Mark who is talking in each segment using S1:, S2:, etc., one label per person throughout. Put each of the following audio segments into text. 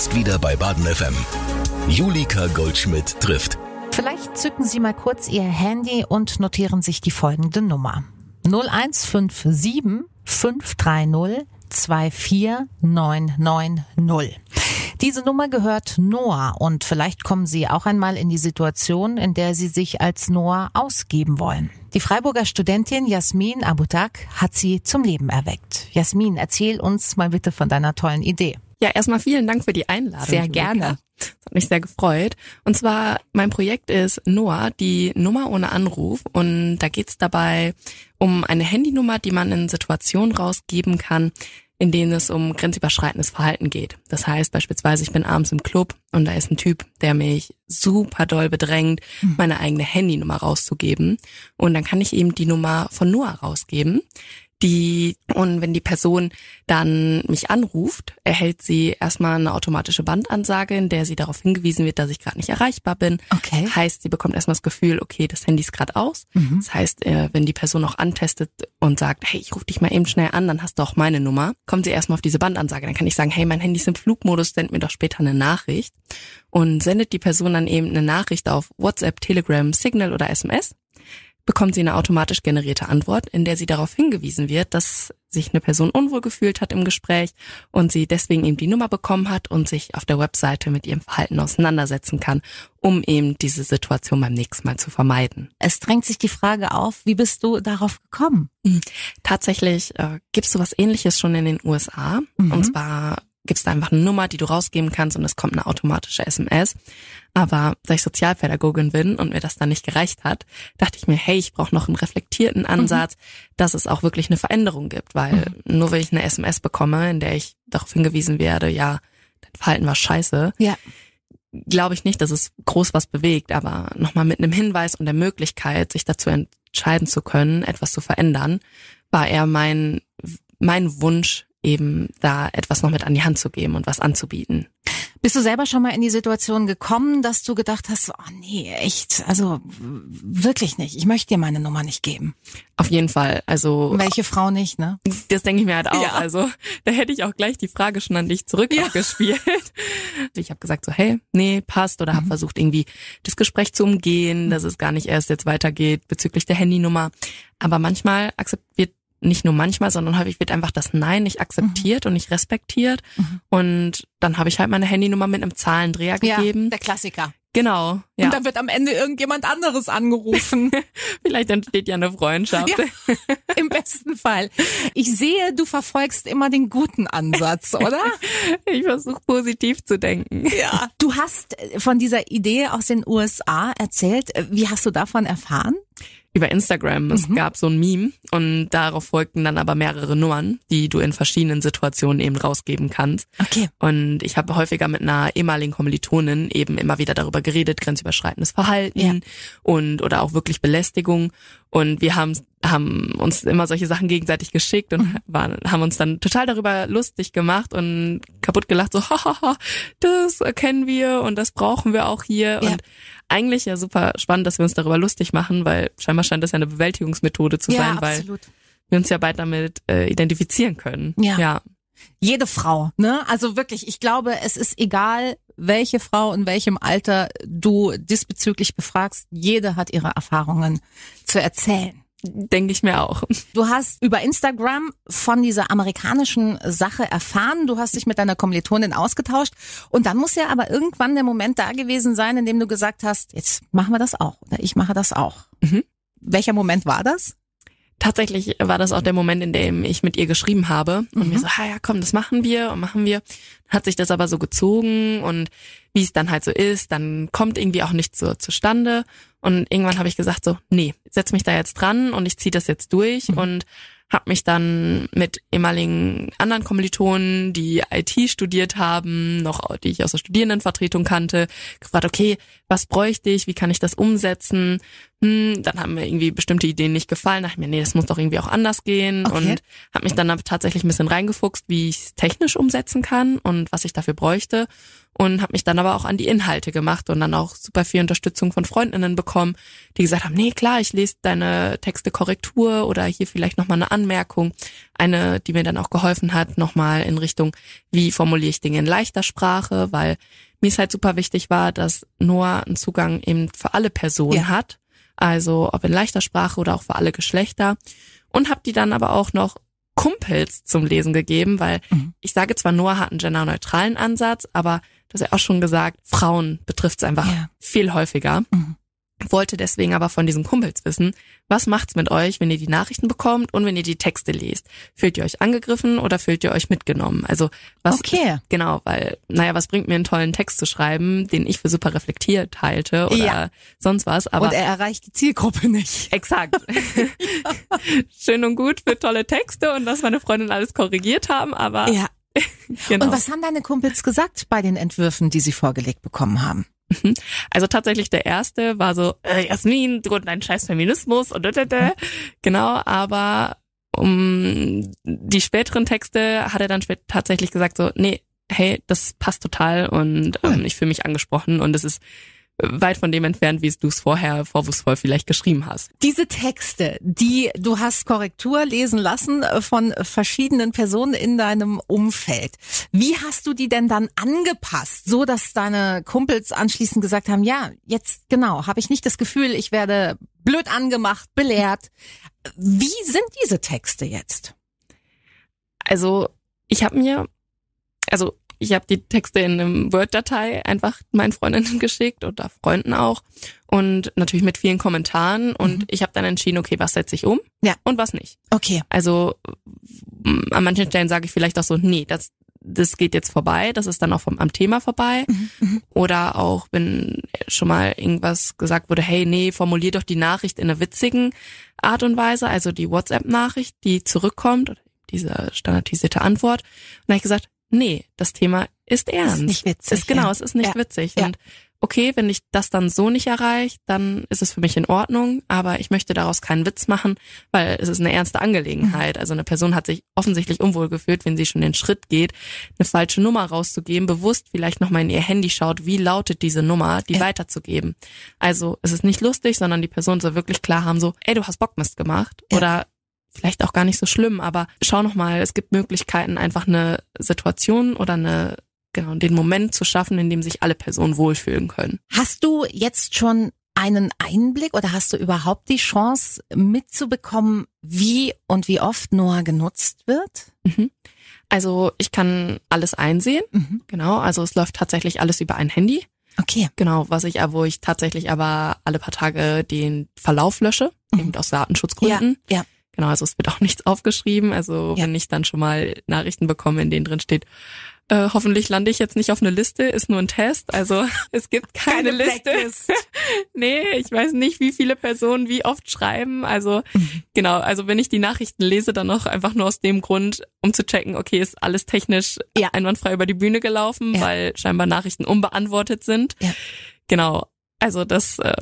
S1: Jetzt wieder bei Baden FM. Julika Goldschmidt trifft.
S2: Vielleicht zücken Sie mal kurz Ihr Handy und notieren sich die folgende Nummer. 0157 530 24990. Diese Nummer gehört Noah und vielleicht kommen Sie auch einmal in die Situation, in der Sie sich als Noah ausgeben wollen. Die Freiburger Studentin Jasmin Abutak hat sie zum Leben erweckt. Jasmin, erzähl uns mal bitte von deiner tollen Idee.
S3: Ja, erstmal vielen Dank für die Einladung.
S2: Sehr gerne.
S3: Das hat mich sehr gefreut. Und zwar, mein Projekt ist Noah, die Nummer ohne Anruf. Und da geht's dabei um eine Handynummer, die man in Situationen rausgeben kann, in denen es um grenzüberschreitendes Verhalten geht. Das heißt beispielsweise, ich bin abends im Club und da ist ein Typ, der mich super doll bedrängt, mhm. meine eigene Handynummer rauszugeben. Und dann kann ich eben die Nummer von Noah rausgeben die und wenn die Person dann mich anruft, erhält sie erstmal eine automatische Bandansage, in der sie darauf hingewiesen wird, dass ich gerade nicht erreichbar bin.
S2: Okay.
S3: Heißt, sie bekommt erstmal das Gefühl, okay, das Handy ist gerade aus. Mhm. Das heißt, äh, wenn die Person auch antestet und sagt, hey, ich rufe dich mal eben schnell an, dann hast du auch meine Nummer, kommt sie erstmal auf diese Bandansage. Dann kann ich sagen, hey, mein Handy ist im Flugmodus, send mir doch später eine Nachricht. Und sendet die Person dann eben eine Nachricht auf WhatsApp, Telegram, Signal oder SMS bekommt sie eine automatisch generierte Antwort, in der sie darauf hingewiesen wird, dass sich eine Person unwohl gefühlt hat im Gespräch und sie deswegen eben die Nummer bekommen hat und sich auf der Webseite mit ihrem Verhalten auseinandersetzen kann, um eben diese Situation beim nächsten Mal zu vermeiden.
S2: Es drängt sich die Frage auf, wie bist du darauf gekommen?
S3: Mhm. Tatsächlich äh, gibt es sowas ähnliches schon in den USA. Mhm. Und zwar gibst du einfach eine Nummer, die du rausgeben kannst und es kommt eine automatische SMS. Aber da ich Sozialpädagogin bin und mir das dann nicht gereicht hat, dachte ich mir, hey, ich brauche noch einen reflektierten Ansatz, mhm. dass es auch wirklich eine Veränderung gibt, weil mhm. nur wenn ich eine SMS bekomme, in der ich darauf hingewiesen werde, ja, dein Verhalten war scheiße,
S2: ja.
S3: glaube ich nicht, dass es groß was bewegt, aber nochmal mit einem Hinweis und der Möglichkeit, sich dazu entscheiden zu können, etwas zu verändern, war eher mein, mein Wunsch, eben da etwas noch mit an die Hand zu geben und was anzubieten.
S2: Bist du selber schon mal in die Situation gekommen, dass du gedacht hast, oh nee, echt, also wirklich nicht. Ich möchte dir meine Nummer nicht geben.
S3: Auf jeden Fall. Also
S2: welche Frau nicht, ne?
S3: Das denke ich mir halt auch. Ja. Also da hätte ich auch gleich die Frage schon an dich zurückgespielt. Ja. Ich habe gesagt so, hey, nee, passt oder mhm. habe versucht irgendwie das Gespräch zu umgehen, dass es gar nicht erst jetzt weitergeht bezüglich der Handynummer. Aber manchmal akzeptiert nicht nur manchmal, sondern häufig wird einfach das Nein nicht akzeptiert mhm. und nicht respektiert. Mhm. Und dann habe ich halt meine Handynummer mit einem Zahlendreher gegeben.
S2: Ja, der Klassiker.
S3: Genau.
S2: Ja. Und dann wird am Ende irgendjemand anderes angerufen.
S3: Vielleicht entsteht ja eine Freundschaft. Ja,
S2: Im besten Fall. Ich sehe, du verfolgst immer den guten Ansatz, oder?
S3: Ich versuche positiv zu denken.
S2: Ja. Du hast von dieser Idee aus den USA erzählt. Wie hast du davon erfahren?
S3: Über Instagram. Mhm. Es gab so ein Meme und darauf folgten dann aber mehrere Nummern, die du in verschiedenen Situationen eben rausgeben kannst.
S2: Okay.
S3: Und ich habe häufiger mit einer ehemaligen Kommilitonin eben immer wieder darüber geredet, grenzüberschreitendes Verhalten ja. und oder auch wirklich Belästigung. Und wir haben, haben uns immer solche Sachen gegenseitig geschickt und mhm. waren, haben uns dann total darüber lustig gemacht und kaputt gelacht, so, hahaha, das kennen wir und das brauchen wir auch hier. Ja. Und eigentlich ja super spannend, dass wir uns darüber lustig machen, weil scheinbar scheint das ja eine Bewältigungsmethode zu
S2: ja,
S3: sein,
S2: absolut.
S3: weil wir uns ja bald damit äh, identifizieren können.
S2: Ja. ja. Jede Frau, ne? Also wirklich, ich glaube, es ist egal, welche Frau in welchem Alter du diesbezüglich befragst. Jede hat ihre Erfahrungen zu erzählen.
S3: Denke ich mir auch.
S2: Du hast über Instagram von dieser amerikanischen Sache erfahren. Du hast dich mit deiner Kommilitonin ausgetauscht. Und dann muss ja aber irgendwann der Moment da gewesen sein, in dem du gesagt hast, jetzt machen wir das auch. Oder ich mache das auch. Mhm. Welcher Moment war das?
S3: Tatsächlich war das auch der Moment, in dem ich mit ihr geschrieben habe und mhm. mir so, ha ja, komm, das machen wir und machen wir. Hat sich das aber so gezogen und wie es dann halt so ist, dann kommt irgendwie auch nichts so zustande. Und irgendwann habe ich gesagt so, nee, setz mich da jetzt dran und ich ziehe das jetzt durch mhm. und habe mich dann mit ehemaligen anderen Kommilitonen, die IT studiert haben, noch die ich aus der Studierendenvertretung kannte, gefragt, okay, was bräuchte ich, wie kann ich das umsetzen? Hm, dann haben mir irgendwie bestimmte Ideen nicht gefallen. Da dachte mir, nee, das muss doch irgendwie auch anders gehen.
S2: Okay.
S3: Und habe mich dann tatsächlich ein bisschen reingefuchst, wie ich es technisch umsetzen kann und was ich dafür bräuchte. Und habe mich dann aber auch an die Inhalte gemacht und dann auch super viel Unterstützung von Freundinnen bekommen, die gesagt haben, nee, klar, ich lese deine Texte Korrektur oder hier vielleicht nochmal eine Anmerkung. Eine, die mir dann auch geholfen hat, nochmal in Richtung, wie formuliere ich Dinge in leichter Sprache, weil mir es halt super wichtig war, dass Noah einen Zugang eben für alle Personen
S2: Ja.
S3: hat also ob in leichter Sprache oder auch für alle Geschlechter. Und habe die dann aber auch noch Kumpels zum Lesen gegeben, weil
S2: Mhm.
S3: ich sage zwar, Noah hat einen genderneutralen Ansatz, aber das ja auch schon gesagt, Frauen betrifft es einfach
S2: Ja.
S3: viel häufiger.
S2: Mhm.
S3: Wollte deswegen aber von diesen Kumpels wissen, was macht's mit euch, wenn ihr die Nachrichten bekommt und wenn ihr die Texte lest? Fühlt ihr euch angegriffen oder fühlt ihr euch mitgenommen? Also was
S2: Okay.
S3: Genau, weil, naja, was bringt mir einen tollen Text zu schreiben, den ich für super reflektiert halte oder
S2: Ja.
S3: sonst was. Aber
S2: Und er erreicht die Zielgruppe nicht.
S3: exakt. Schön und gut für tolle Texte und dass meine Freundin alles korrigiert haben, aber
S2: Ja.
S3: genau.
S2: Und was haben deine Kumpels gesagt bei den Entwürfen, die sie vorgelegt bekommen haben?
S3: Also tatsächlich der erste war so, äh, Jasmin, du und dein scheiß Feminismus und da, da, da. Genau, aber um die späteren Texte hat er dann spät tatsächlich gesagt so, nee, hey, das passt total und ähm, ich fühle mich angesprochen und es ist weit von dem entfernt, wie du es vorher vorwurfsvoll vielleicht geschrieben hast.
S2: Diese Texte, die du hast Korrektur lesen lassen äh, von verschiedenen Personen in deinem Umfeld. Wie hast du die denn dann angepasst, so dass deine Kumpels anschließend gesagt haben, ja, jetzt genau, habe ich nicht das Gefühl, ich werde blöd angemacht, belehrt. Wie sind diese Texte jetzt?
S3: Also ich habe mir, also ich habe die Texte in einem Word-Datei einfach meinen Freundinnen geschickt oder Freunden auch und natürlich mit vielen Kommentaren und
S2: Mhm.
S3: ich habe dann entschieden, okay, was setze ich um
S2: Ja.
S3: und was nicht.
S2: Okay.
S3: Also m, an manchen Stellen sage ich vielleicht auch so, nee, das das geht jetzt vorbei, das ist dann auch vom, am Thema vorbei.
S2: Mhm.
S3: Oder auch, wenn schon mal irgendwas gesagt wurde, hey, nee, formulier doch die Nachricht in einer witzigen Art und Weise, also die WhatsApp-Nachricht, die zurückkommt, oder diese standardisierte Antwort. Und dann habe ich gesagt, nee, das Thema ist ernst.
S2: nicht witzig,
S3: Ist, genau,
S2: ja.
S3: es ist nicht
S2: Ja.
S3: witzig.
S2: Ja.
S3: Und okay, wenn ich das dann so nicht erreiche, dann ist es für mich in Ordnung, aber ich möchte daraus keinen Witz machen, weil es ist eine ernste Angelegenheit.
S2: Mhm.
S3: Also eine Person hat sich offensichtlich unwohl gefühlt, wenn sie schon den Schritt geht, eine falsche Nummer rauszugeben, bewusst vielleicht nochmal in ihr Handy schaut, wie lautet diese Nummer, die
S2: Ja.
S3: weiterzugeben. Also es ist nicht lustig, sondern die Person soll wirklich klar haben, so, ey, du hast Bockmist gemacht.
S2: Ja.
S3: Oder vielleicht auch gar nicht so schlimm, aber schau noch mal, es gibt Möglichkeiten, einfach eine Situation oder eine genau den Moment zu schaffen, in dem sich alle Personen wohlfühlen können.
S2: Hast du jetzt schon einen Einblick oder hast du überhaupt die Chance mitzubekommen, wie und wie oft Noah genutzt wird?
S3: Mhm. Also ich kann alles einsehen,
S2: Mhm.
S3: genau. Also es läuft tatsächlich alles über ein Handy,
S2: Okay.
S3: genau. Was ich, wo ich tatsächlich aber alle paar Tage den Verlauf lösche,
S2: Mhm.
S3: eben aus Datenschutzgründen.
S2: Ja, ja.
S3: Genau, also es wird auch nichts aufgeschrieben. Also
S2: Ja.
S3: wenn ich dann schon mal Nachrichten bekomme, in denen drin steht, äh, hoffentlich lande ich jetzt nicht auf eine Liste, ist nur ein Test. Also es gibt keine,
S2: Keine
S3: Liste. Nee, ich weiß nicht, wie viele Personen wie oft schreiben. Also
S2: Mhm.
S3: genau, also wenn ich die Nachrichten lese, dann noch einfach nur aus dem Grund, um zu checken, okay, ist alles technisch
S2: Ja.
S3: einwandfrei über die Bühne gelaufen,
S2: Ja.
S3: weil scheinbar Nachrichten unbeantwortet sind.
S2: Ja.
S3: Genau, also das äh,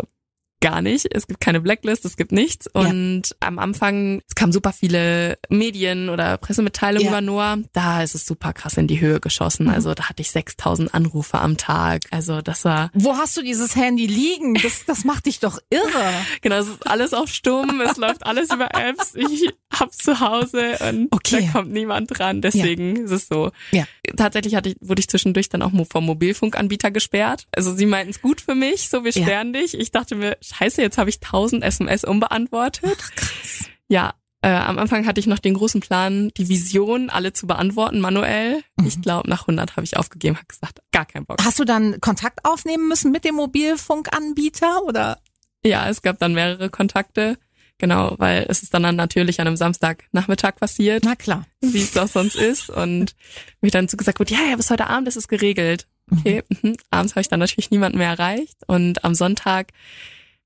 S3: gar nicht. Es gibt keine Blacklist, es gibt nichts. Und am Anfang, es kamen super viele Medien oder Pressemitteilungen
S2: Ja.
S3: über Noah. Da ist es super krass in die Höhe geschossen.
S2: Mhm.
S3: Also da hatte ich 6000 Anrufe am Tag. Also das war,
S2: Wo hast du dieses Handy liegen? Das, das macht dich doch irre.
S3: genau, es ist alles auf stumm, es läuft alles über Apps. Ich hab's zu Hause und
S2: Okay.
S3: da kommt niemand dran. Deswegen ist es so.
S2: Ja.
S3: Tatsächlich hatte ich, wurde ich zwischendurch dann auch vom Mobilfunkanbieter gesperrt. Also sie meinten es gut für mich, so wir
S2: Ja.
S3: sperren dich. Ich dachte mir, scheiße, jetzt habe ich 1000 SMS unbeantwortet.
S2: Ach, krass.
S3: Ja, äh, am Anfang hatte ich noch den großen Plan, die Vision alle zu beantworten manuell.
S2: Mhm.
S3: Ich glaube, nach 100 habe ich aufgegeben, habe gesagt, gar keinen Bock.
S2: Hast du dann Kontakt aufnehmen müssen mit dem Mobilfunkanbieter oder?
S3: Ja, es gab dann mehrere Kontakte. Genau, weil es ist dann, dann natürlich an einem Samstagnachmittag passiert,
S2: Na klar.
S3: wie es auch sonst ist. Und mir dann so gesagt wurde, ja, ja, bis heute Abend ist es geregelt. Okay, mhm. abends habe ich dann natürlich niemanden mehr erreicht. Und am Sonntag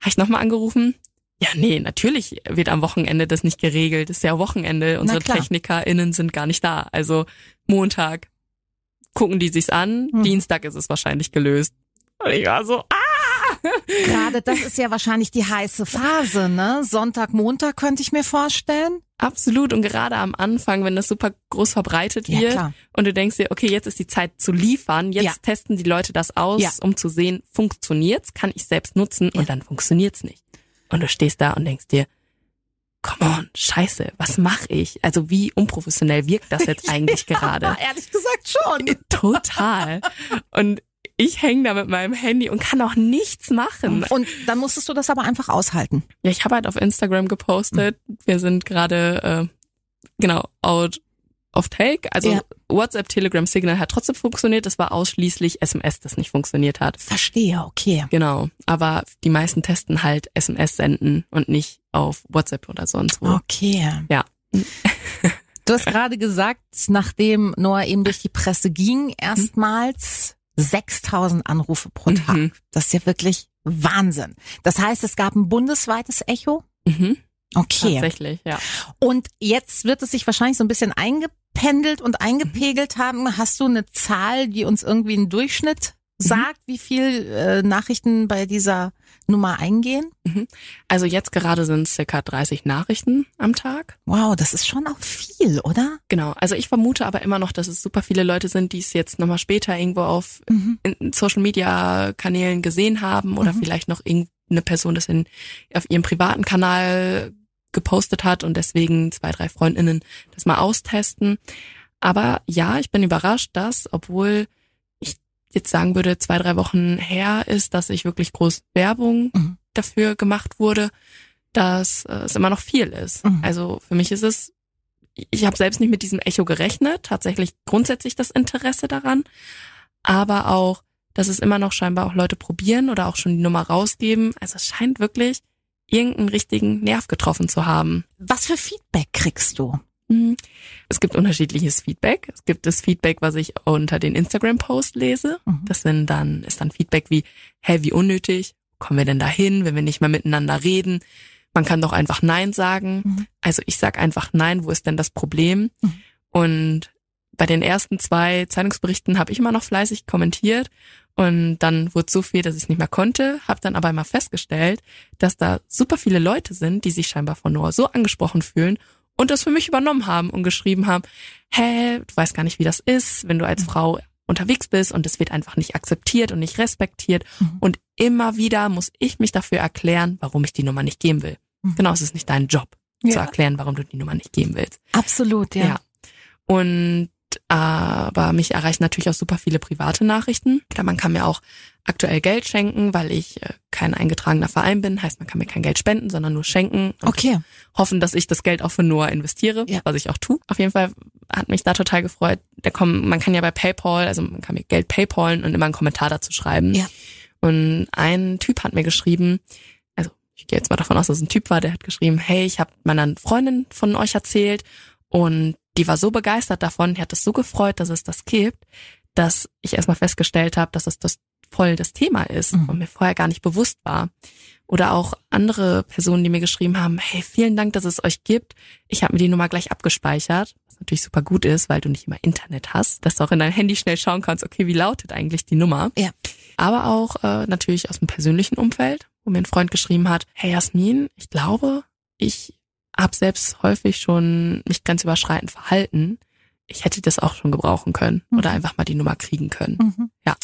S3: habe ich nochmal angerufen. Ja, nee, natürlich wird am Wochenende das nicht geregelt. Es ist ja Wochenende. Unsere. TechnikerInnen sind gar nicht da. Also Montag gucken die sich's an.
S2: Hm.
S3: Dienstag ist es wahrscheinlich gelöst. Und ich war so, ah!
S2: Gerade das ist ja wahrscheinlich die heiße Phase, ne? Sonntag, Montag könnte ich mir vorstellen.
S3: Absolut. Und gerade am Anfang, wenn das super groß verbreitet
S2: Ja,
S3: wird
S2: klar.
S3: und du denkst dir, okay, jetzt ist die Zeit zu liefern, jetzt
S2: Ja.
S3: testen die Leute das aus,
S2: Ja.
S3: um zu sehen, funktioniert's, kann ich selbst nutzen und dann funktioniert's nicht. Und du stehst da und denkst dir, come on, scheiße, was mache ich? Also wie unprofessionell wirkt das jetzt eigentlich gerade?
S2: ehrlich gesagt schon.
S3: Total. Und ich hänge da mit meinem Handy und kann auch nichts machen.
S2: Und dann musstest du das aber einfach aushalten.
S3: Ja, ich habe halt auf Instagram gepostet, wir sind gerade äh, genau out of take. Also
S2: Ja.
S3: WhatsApp, Telegram, Signal hat trotzdem funktioniert. Es war ausschließlich SMS, das nicht funktioniert hat.
S2: Verstehe, okay.
S3: Genau. Aber die meisten testen halt SMS senden und nicht auf WhatsApp oder sonst wo.
S2: Okay.
S3: Ja.
S2: Du hast gerade gesagt, nachdem Noah eben durch die Presse ging, erstmals 6000 Anrufe pro Tag.
S3: Mhm.
S2: Das ist ja wirklich Wahnsinn. Das heißt, es gab ein bundesweites Echo?
S3: Mhm.
S2: Okay.
S3: Tatsächlich, ja.
S2: Und jetzt wird es sich wahrscheinlich so ein bisschen eingependelt und eingepegelt haben. Hast du eine Zahl, die uns irgendwie einen Durchschnitt sagt, wie viel äh, Nachrichten bei dieser Nummer eingehen?
S3: Also jetzt gerade sind es circa 30 Nachrichten am Tag.
S2: Wow, das ist schon auch viel, oder?
S3: Genau. Also ich vermute aber immer noch, dass es super viele Leute sind, die es jetzt nochmal später irgendwo auf
S2: Mhm.
S3: Social Media Kanälen gesehen haben oder
S2: Mhm.
S3: vielleicht noch irgendeine Person das in, auf ihrem privaten Kanal gepostet hat und deswegen zwei, drei Freundinnen das mal austesten. Aber ja, ich bin überrascht, dass, obwohl jetzt sagen würde, zwei, drei Wochen her ist, dass ich wirklich groß Werbung
S2: Mhm.
S3: dafür gemacht wurde, dass äh, es immer noch viel ist.
S2: Mhm.
S3: Also für mich ist es, ich habe selbst nicht mit diesem Echo gerechnet, tatsächlich grundsätzlich das Interesse daran, aber auch, dass es immer noch scheinbar auch Leute probieren oder auch schon die Nummer rausgeben. Also es scheint wirklich irgendeinen richtigen Nerv getroffen zu haben.
S2: Was für Feedback kriegst du?
S3: Es gibt unterschiedliches Feedback. Es gibt das Feedback, was ich unter den Instagram-Post lese.
S2: Mhm.
S3: Das sind dann, ist dann Feedback wie, hä, wie unnötig? Kommen wir denn dahin, wenn wir nicht mehr miteinander reden? Man kann doch einfach Nein sagen.
S2: Mhm.
S3: Also ich sag einfach Nein, wo ist denn das Problem?
S2: Mhm.
S3: Und bei den ersten zwei Zeitungsberichten habe ich immer noch fleißig kommentiert und dann wurde so viel, dass ich es nicht mehr konnte, habe dann aber immer festgestellt, dass da super viele Leute sind, die sich scheinbar von Noah so angesprochen fühlen und das für mich übernommen haben und geschrieben haben, hä, du weißt gar nicht, wie das ist, wenn du als Frau unterwegs bist und es wird einfach nicht akzeptiert und nicht respektiert
S2: Mhm.
S3: und immer wieder muss ich mich dafür erklären, warum ich die Nummer nicht geben will.
S2: Mhm.
S3: Genau, es ist nicht dein Job, zu
S2: Ja.
S3: erklären, warum du die Nummer nicht geben willst.
S2: Absolut, ja.
S3: Ja. Und aber mich erreichen natürlich auch super viele private Nachrichten. Klar, man kann mir auch aktuell Geld schenken, weil ich äh, kein eingetragener Verein bin. Heißt, man kann mir kein Geld spenden, sondern nur schenken
S2: Okay.
S3: hoffen, dass ich das Geld auch für Noah investiere,
S2: Ja.
S3: was ich auch tue. Auf jeden Fall hat mich da total gefreut. Da kommen, man kann ja bei PayPal, also man kann mir Geld PayPalen und immer einen Kommentar dazu schreiben.
S2: Ja.
S3: Und ein Typ hat mir geschrieben, also ich gehe jetzt mal davon aus, dass es ein Typ war, der hat geschrieben, hey, ich habe meiner Freundin von euch erzählt und die war so begeistert davon, die hat es so gefreut, dass es das gibt, dass ich erstmal festgestellt habe, dass es das voll das Thema ist
S2: Mhm.
S3: und mir vorher gar nicht bewusst war. Oder auch andere Personen, die mir geschrieben haben, hey, vielen Dank, dass es euch gibt. Ich habe mir die Nummer gleich abgespeichert, was natürlich super gut ist, weil du nicht immer Internet hast, dass du auch in dein Handy schnell schauen kannst, okay, wie lautet eigentlich die Nummer.
S2: Ja.
S3: Aber auch äh, natürlich aus dem persönlichen Umfeld, wo mir ein Freund geschrieben hat, hey Jasmin, ich glaube, ich habe selbst häufig schon mich grenzüberschreitend verhalten. Ich hätte das auch schon gebrauchen können oder
S2: Mhm.
S3: einfach mal die Nummer kriegen können.
S2: Mhm.
S3: Ja.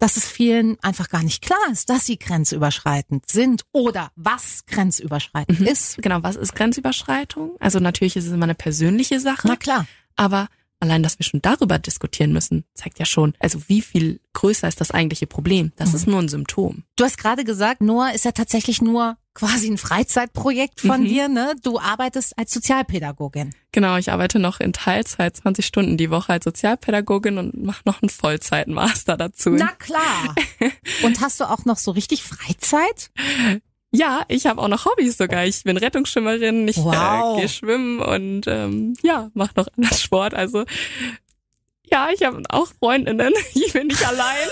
S2: Dass es vielen einfach gar nicht klar ist, dass sie grenzüberschreitend sind oder was grenzüberschreitend
S3: Mhm.
S2: ist.
S3: Genau, was ist Grenzüberschreitung? Also natürlich ist es immer eine persönliche Sache,
S2: Na klar.
S3: aber allein, dass wir schon darüber diskutieren müssen, zeigt ja schon, also wie viel größer ist das eigentliche Problem? Das
S2: Mhm.
S3: ist nur ein Symptom.
S2: Du hast gerade gesagt, Noah ist ja tatsächlich nur quasi ein Freizeitprojekt von
S3: Mhm.
S2: dir, ne? Du arbeitest als Sozialpädagogin.
S3: Genau, ich arbeite noch in Teilzeit 20 Stunden die Woche als Sozialpädagogin und mache noch einen Vollzeitmaster dazu.
S2: Na klar. Und hast du auch noch so richtig Freizeit?
S3: Ja, ich habe auch noch Hobbys sogar. Ich bin Rettungsschwimmerin, ich
S2: Wow.
S3: äh, gehe schwimmen und ähm, ja, mache noch anderen Sport. Also ja, ich habe auch Freundinnen. Ich bin nicht allein.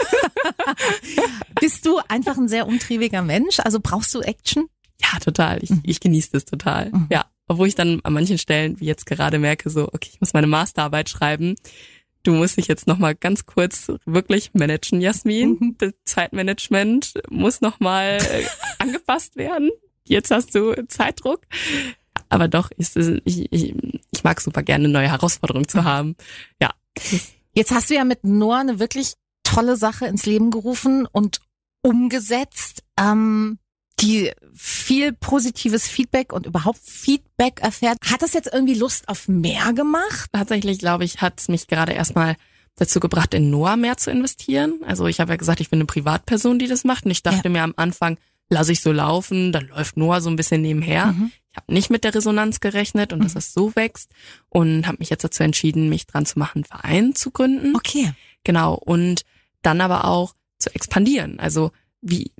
S2: Bist du einfach ein sehr umtriebiger Mensch? Also brauchst du Action?
S3: Ja, total. Ich,
S2: Mhm.
S3: ich genieße das total.
S2: Mhm.
S3: Ja, obwohl ich dann an manchen Stellen, wie jetzt gerade merke, so, okay, ich muss meine Masterarbeit schreiben, du musst dich jetzt nochmal ganz kurz wirklich managen, Jasmin.
S2: Mhm.
S3: Das Zeitmanagement muss nochmal angepasst werden. Jetzt hast du Zeitdruck. Aber doch, es, ich, ich, ich mag super gerne neue Herausforderungen zu haben. Ja.
S2: Jetzt hast du ja mit Noah eine wirklich tolle Sache ins Leben gerufen und umgesetzt, ähm, die viel positives Feedback und überhaupt Feedback erfährt. Hat das jetzt irgendwie Lust auf mehr gemacht?
S3: Tatsächlich, glaube ich, hat es mich gerade erstmal dazu gebracht, in Noah mehr zu investieren. Also ich habe ja gesagt, ich bin eine Privatperson, die das macht. Und ich dachte
S2: Ja.
S3: mir am Anfang, lasse ich so laufen, dann läuft Noah so ein bisschen nebenher.
S2: Mhm.
S3: Ich habe nicht mit der Resonanz gerechnet und dass es so wächst und habe mich jetzt dazu entschieden, mich dran zu machen, einen Verein zu gründen.
S2: Okay.
S3: Genau. Und dann aber auch zu expandieren. Also wie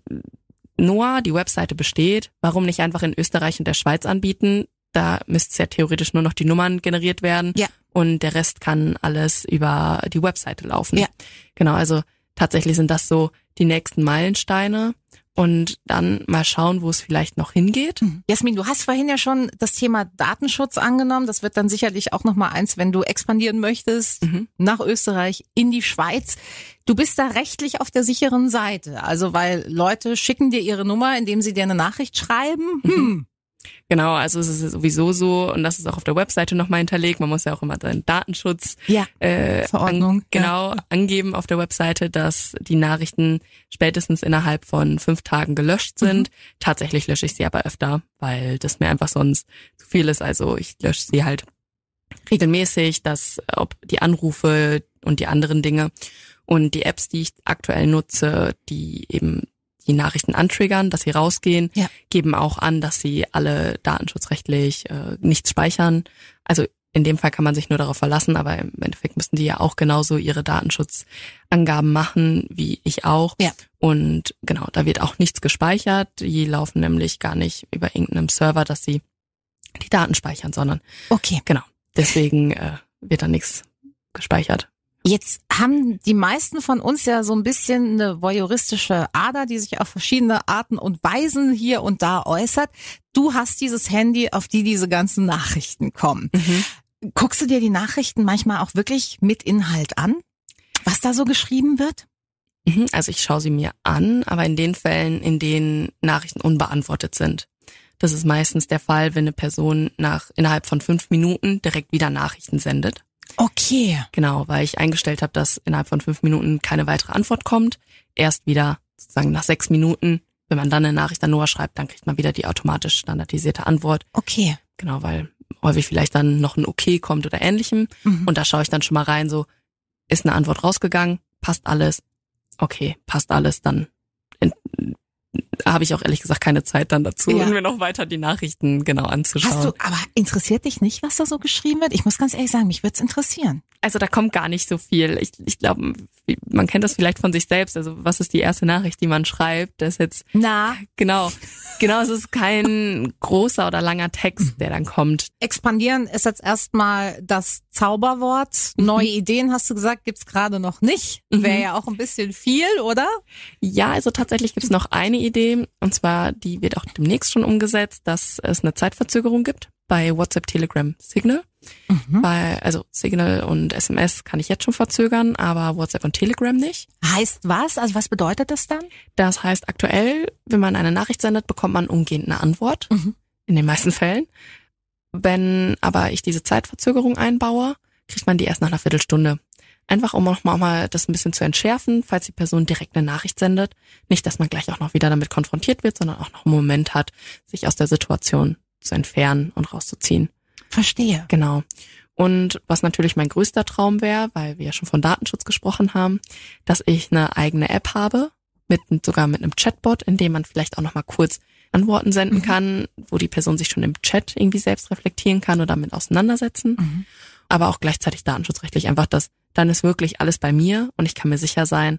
S3: Noah, die Webseite besteht, warum nicht einfach in Österreich und der Schweiz anbieten? Da müsste ja theoretisch nur noch die Nummern generiert werden.
S2: Ja.
S3: Und der Rest kann alles über die Webseite laufen.
S2: Ja.
S3: Genau, also tatsächlich sind das so die nächsten Meilensteine. Und dann mal schauen, wo es vielleicht noch hingeht.
S2: Jasmin, du hast vorhin ja schon das Thema Datenschutz angenommen. Das wird dann sicherlich auch noch mal eins, wenn du expandieren möchtest
S3: Mhm.
S2: nach Österreich in die Schweiz. Du bist da rechtlich auf der sicheren Seite. Also weil Leute schicken dir ihre Nummer, indem sie dir eine Nachricht schreiben. Hm.
S3: Genau, also es ist sowieso so, und das ist auch auf der Webseite nochmal hinterlegt. Man muss ja auch immer seinen Datenschutz
S2: Ja.
S3: äh,
S2: Verordnung,
S3: An, genau, angeben auf der Webseite, dass die Nachrichten spätestens innerhalb von fünf Tagen gelöscht sind. Tatsächlich lösche ich sie aber öfter, weil das mir einfach sonst zu viel ist. Also ich lösche sie halt regelmäßig, dass ob die Anrufe und die anderen Dinge und die Apps, die ich aktuell nutze, die eben die Nachrichten antriggern, dass sie rausgehen,
S2: Ja.
S3: geben auch an, dass sie alle datenschutzrechtlich äh, nichts speichern. Also in dem Fall kann man sich nur darauf verlassen, aber im Endeffekt müssen die ja auch genauso ihre Datenschutzangaben machen, wie ich auch.
S2: Ja.
S3: Und genau, da wird auch nichts gespeichert. Die laufen nämlich gar nicht über irgendeinem Server, dass sie die Daten speichern, sondern
S2: Okay.
S3: genau. Deswegen äh, wird da nichts gespeichert.
S2: Jetzt haben die meisten von uns ja so ein bisschen eine voyeuristische Ader, die sich auf verschiedene Arten und Weisen hier und da äußert. Du hast dieses Handy, auf die diese ganzen Nachrichten kommen. Guckst du dir die Nachrichten manchmal auch wirklich mit Inhalt an? Was da so geschrieben wird?
S3: Mhm, Also ich schaue sie mir an, aber in den Fällen, in denen Nachrichten unbeantwortet sind. Das ist meistens der Fall, wenn eine Person nach innerhalb von fünf Minuten direkt wieder Nachrichten sendet.
S2: Okay.
S3: Genau, weil ich eingestellt habe, dass innerhalb von fünf Minuten keine weitere Antwort kommt. Erst wieder sozusagen nach sechs Minuten, wenn man dann eine Nachricht an Noah schreibt, dann kriegt man wieder die automatisch standardisierte Antwort.
S2: Okay.
S3: Genau, weil häufig vielleicht dann noch ein Okay kommt oder ähnlichem.
S2: Mhm.
S3: Und da schaue ich dann schon mal rein, so ist eine Antwort rausgegangen, passt alles, okay, passt alles, dann habe ich auch ehrlich gesagt keine Zeit dann dazu,
S2: Ja.
S3: mir noch weiter die Nachrichten genau anzuschauen.
S2: Hast du, aber interessiert dich nicht, was da so geschrieben wird? Ich muss ganz ehrlich sagen, mich würde es interessieren.
S3: Also da kommt gar nicht so viel. Ich, ich glaube, man kennt das vielleicht von sich selbst. Also was ist die erste Nachricht, die man schreibt? Das ist jetzt
S2: Na,
S3: genau, genau. Es ist kein großer oder langer Text, der dann kommt.
S2: expandieren ist jetzt erstmal das Zauberwort. Neue Ideen, hast du gesagt, gibt's gerade noch nicht.
S3: Mhm.
S2: Wäre ja auch ein bisschen viel, oder?
S3: Ja, also tatsächlich gibt es noch eine Idee, und zwar die wird auch demnächst schon umgesetzt, dass es eine Zeitverzögerung gibt bei WhatsApp, Telegram, Signal.
S2: Mhm.
S3: Bei, also Signal und SMS kann ich jetzt schon verzögern, aber WhatsApp und Telegram nicht.
S2: Heißt was? Also was bedeutet das dann?
S3: Das heißt, aktuell, wenn man eine Nachricht sendet, bekommt man umgehend eine Antwort.
S2: Mhm.
S3: In den meisten Fällen. Wenn aber ich diese Zeitverzögerung einbaue, kriegt man die erst nach einer Viertelstunde. Einfach um auch mal das ein bisschen zu entschärfen, falls die Person direkt eine Nachricht sendet. Nicht, dass man gleich auch noch wieder damit konfrontiert wird, sondern auch noch einen Moment hat, sich aus der Situation zu entfernen und rauszuziehen.
S2: Verstehe.
S3: Genau. Und was natürlich mein größter Traum wäre, weil wir ja schon von Datenschutz gesprochen haben, dass ich eine eigene App habe, mit sogar mit einem Chatbot, in dem man vielleicht auch noch mal kurz Antworten senden
S2: Mhm.
S3: kann, wo die Person sich schon im Chat irgendwie selbst reflektieren kann oder damit auseinandersetzen.
S2: Mhm.
S3: Aber auch gleichzeitig datenschutzrechtlich einfach das, dann ist wirklich alles bei mir und ich kann mir sicher sein,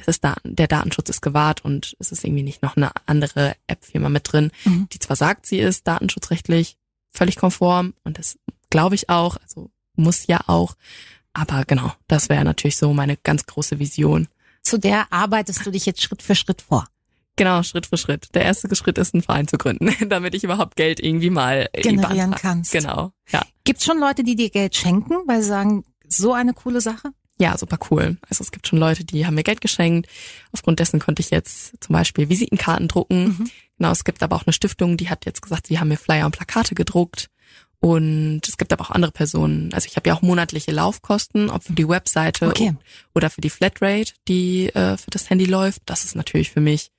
S3: es ist da, der Datenschutz ist gewahrt und es ist irgendwie nicht noch eine andere App-Firma mit drin,
S2: Mhm.
S3: die zwar sagt, sie ist datenschutzrechtlich völlig konform und das glaube ich auch, also muss ja auch. Aber genau, das wäre natürlich so meine ganz große Vision.
S2: Zu der arbeitest du dich jetzt Schritt für Schritt vor.
S3: Genau, Schritt für Schritt. Der erste Schritt ist, einen Verein zu gründen, damit ich überhaupt Geld irgendwie mal
S2: Generieren kannst.
S3: Genau, ja.
S2: Gibt's schon Leute, die dir Geld schenken, weil sie sagen, so eine coole Sache?
S3: Ja, super cool. Also es gibt schon Leute, die haben mir Geld geschenkt. Aufgrund dessen konnte ich jetzt zum Beispiel Visitenkarten drucken. Mhm. Genau, es gibt aber auch eine Stiftung, die hat jetzt gesagt, sie haben mir Flyer und Plakate gedruckt. Und es gibt aber auch andere Personen. Also ich habe ja auch monatliche Laufkosten, ob für die Webseite okay. oder für die Flatrate, die äh, für das Handy läuft. Das ist natürlich für mich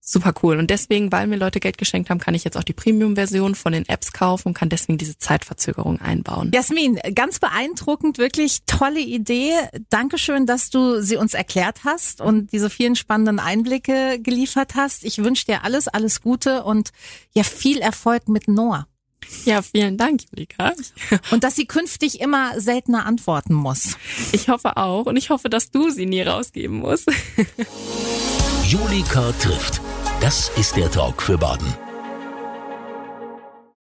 S3: super cool. Und deswegen, weil mir Leute Geld geschenkt haben, kann ich jetzt auch die Premium-Version von den Apps kaufen und kann deswegen diese Zeitverzögerung einbauen.
S2: Jasmin, ganz beeindruckend, wirklich tolle Idee. Dankeschön, dass du sie uns erklärt hast und diese vielen spannenden Einblicke geliefert hast. Ich wünsche dir alles, alles Gute und ja, viel Erfolg mit Noah.
S3: Ja, vielen Dank, Julika.
S2: Und dass sie künftig immer seltener antworten muss.
S3: Ich hoffe auch. Und ich hoffe, dass du sie nie rausgeben musst.
S1: Julika trifft. Das ist der Talk für Baden.